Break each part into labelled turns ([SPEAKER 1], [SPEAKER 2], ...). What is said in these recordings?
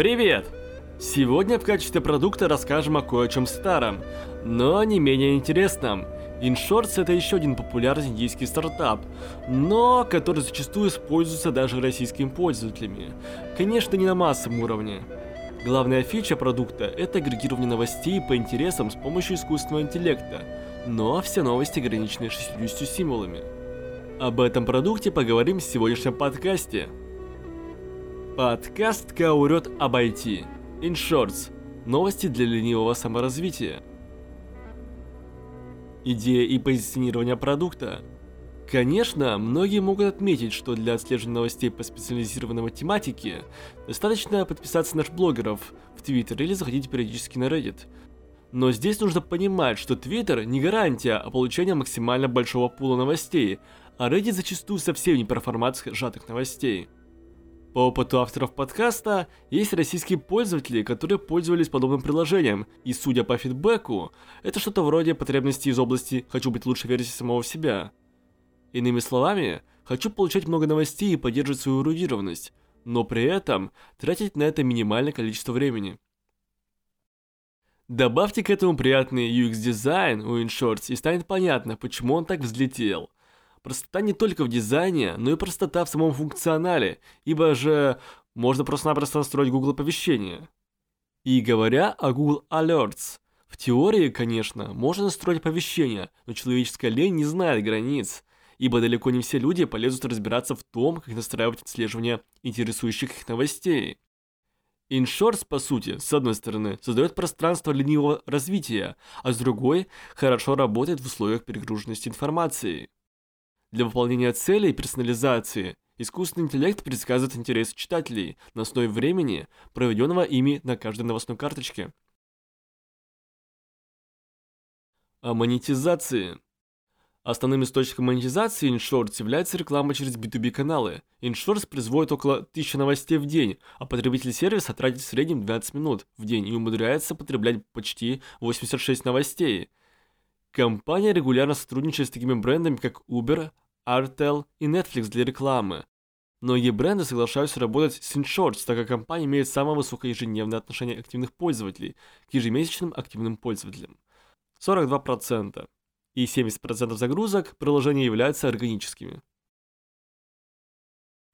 [SPEAKER 1] Привет! Сегодня в качестве продукта расскажем о кое-чем старом, но не менее интересном. InShorts это еще один популярный индийский стартап, но который зачастую используется даже российскими пользователями. Конечно, не на массовом уровне. Главная фича продукта – это агрегирование новостей по интересам с помощью искусственного интеллекта, но все новости ограничены 60 символами. Об этом продукте поговорим в сегодняшнем подкасте. Подкаст «Каурет об IT». InShorts. Новости для ленивого саморазвития. Идея и позиционирование продукта. Конечно, многие могут отметить, что для отслеживания новостей по специализированной тематике достаточно подписаться на блогеров в Twitter или заходить периодически на Reddit. Но здесь нужно понимать, что Twitter не гарантия о получении максимально большого пула новостей, а Reddit зачастую совсем не про формат сжатых новостей. По опыту авторов подкаста, есть российские пользователи, которые пользовались подобным приложением, и судя по фидбэку, это что-то вроде потребностей из области «хочу быть лучшей версией самого себя». Иными словами, хочу получать много новостей и поддерживать свою эрудированность, но при этом тратить на это минимальное количество времени. Добавьте к этому приятный UX-дизайн у InShorts и станет понятно, почему он так взлетел – Простота не только в дизайне, но и простота в самом функционале, ибо же можно просто-напросто настроить Google оповещения. И говоря о Google Alerts, в теории, конечно, можно настроить оповещения, но человеческая лень не знает границ, ибо далеко не все люди полезут разбираться в том, как настраивать отслеживание интересующих их новостей. InShorts, по сути, с одной стороны, создает пространство ленивого развития, а с другой, хорошо работает в условиях перегруженности информацией. Для выполнения целей персонализации искусственный интеллект предсказывает интересы читателей на основе времени, проведенного ими на каждой новостной карточке. О монетизации. Основным источником монетизации InShorts является реклама через B2B каналы. InShorts производит около 1000 новостей в день, а потребитель сервиса тратит в среднем 12 минут в день и умудряется потреблять почти 86 новостей. Компания регулярно сотрудничает с такими брендами, как Uber, Artel и Netflix для рекламы. Многие бренды соглашаются работать с InShorts, так как компания имеет самое высокое ежедневное отношение активных пользователей к ежемесячным активным пользователям. 42%. И 70% загрузок приложения являются органическими.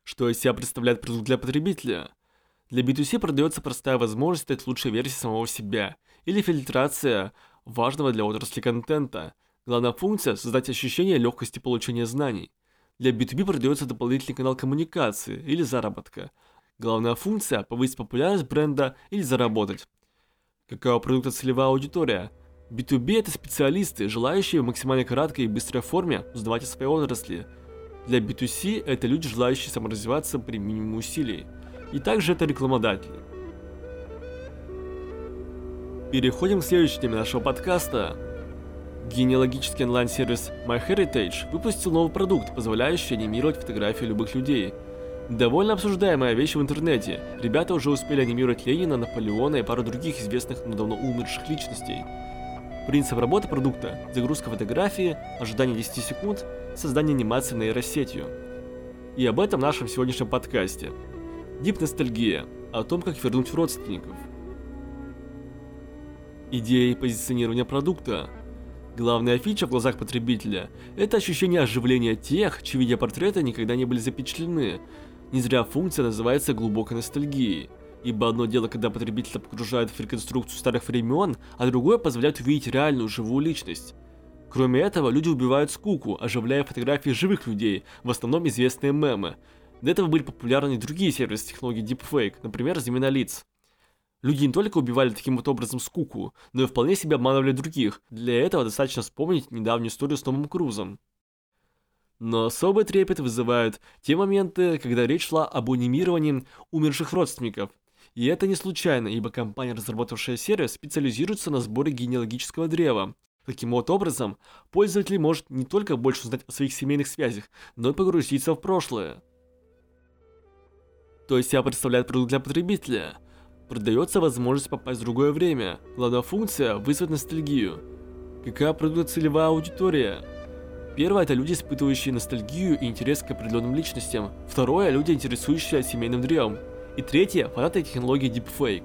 [SPEAKER 1] Что из себя представляет продукт для потребителя? Для B2C продается простая возможность стать лучшей версией самого себя, или фильтрация важного для отрасли контента. Главная функция – создать ощущение легкости получения знаний. Для B2B продается дополнительный канал коммуникации или заработка. Главная функция – повысить популярность бренда или заработать. Какова продукта целевая аудитория? B2B – это специалисты, желающие в максимально краткой и быстрой форме узнавать о своей отрасли. Для B2C – это люди, желающие саморазвиваться при минимуме усилий. И также это рекламодатели. Переходим к следующей теме нашего подкаста. Генеалогический онлайн-сервис MyHeritage выпустил новый продукт, позволяющий анимировать фотографии любых людей. Довольно обсуждаемая вещь в интернете. Ребята уже успели анимировать Ленина, Наполеона и пару других известных, но давно умерших личностей. Принцип работы продукта – загрузка фотографии, ожидание 10 секунд, создание анимации нейросетью. И об этом в нашем сегодняшнем подкасте. Дип ностальгия – о том, как вернуть родственников. Идея и позиционирование продукта Главная фича в глазах потребителя – это ощущение оживления тех, чьи видеопортреты никогда не были запечатлены. Не зря функция называется глубокой ностальгией. Ибо одно дело, когда потребителя погружают в реконструкцию старых времен, а другое позволяет увидеть реальную живую личность. Кроме этого, люди убивают скуку, оживляя фотографии живых людей, в основном известные мемы. До этого были популярны другие сервисы технологии Deepfake, например, замена лиц. Люди не только убивали таким вот образом скуку, но и вполне себе обманывали других. Для этого достаточно вспомнить недавнюю историю с Томом Крузом. Но особый трепет вызывают те моменты, когда речь шла об анимировании умерших родственников. И это не случайно, ибо компания, разработавшая сервис, специализируется на сборе генеалогического древа. Таким вот образом, пользователь может не только больше узнать о своих семейных связях, но и погрузиться в прошлое. То есть себя представляет продукт для потребителя – Продается возможность попасть в другое время. Главная функция – вызвать ностальгию. Какая продукта целевая аудитория? Первое – это люди, испытывающие ностальгию и интерес к определенным личностям. Второе – люди, интересующиеся семейным древом. И третье – фанаты технологии Deepfake.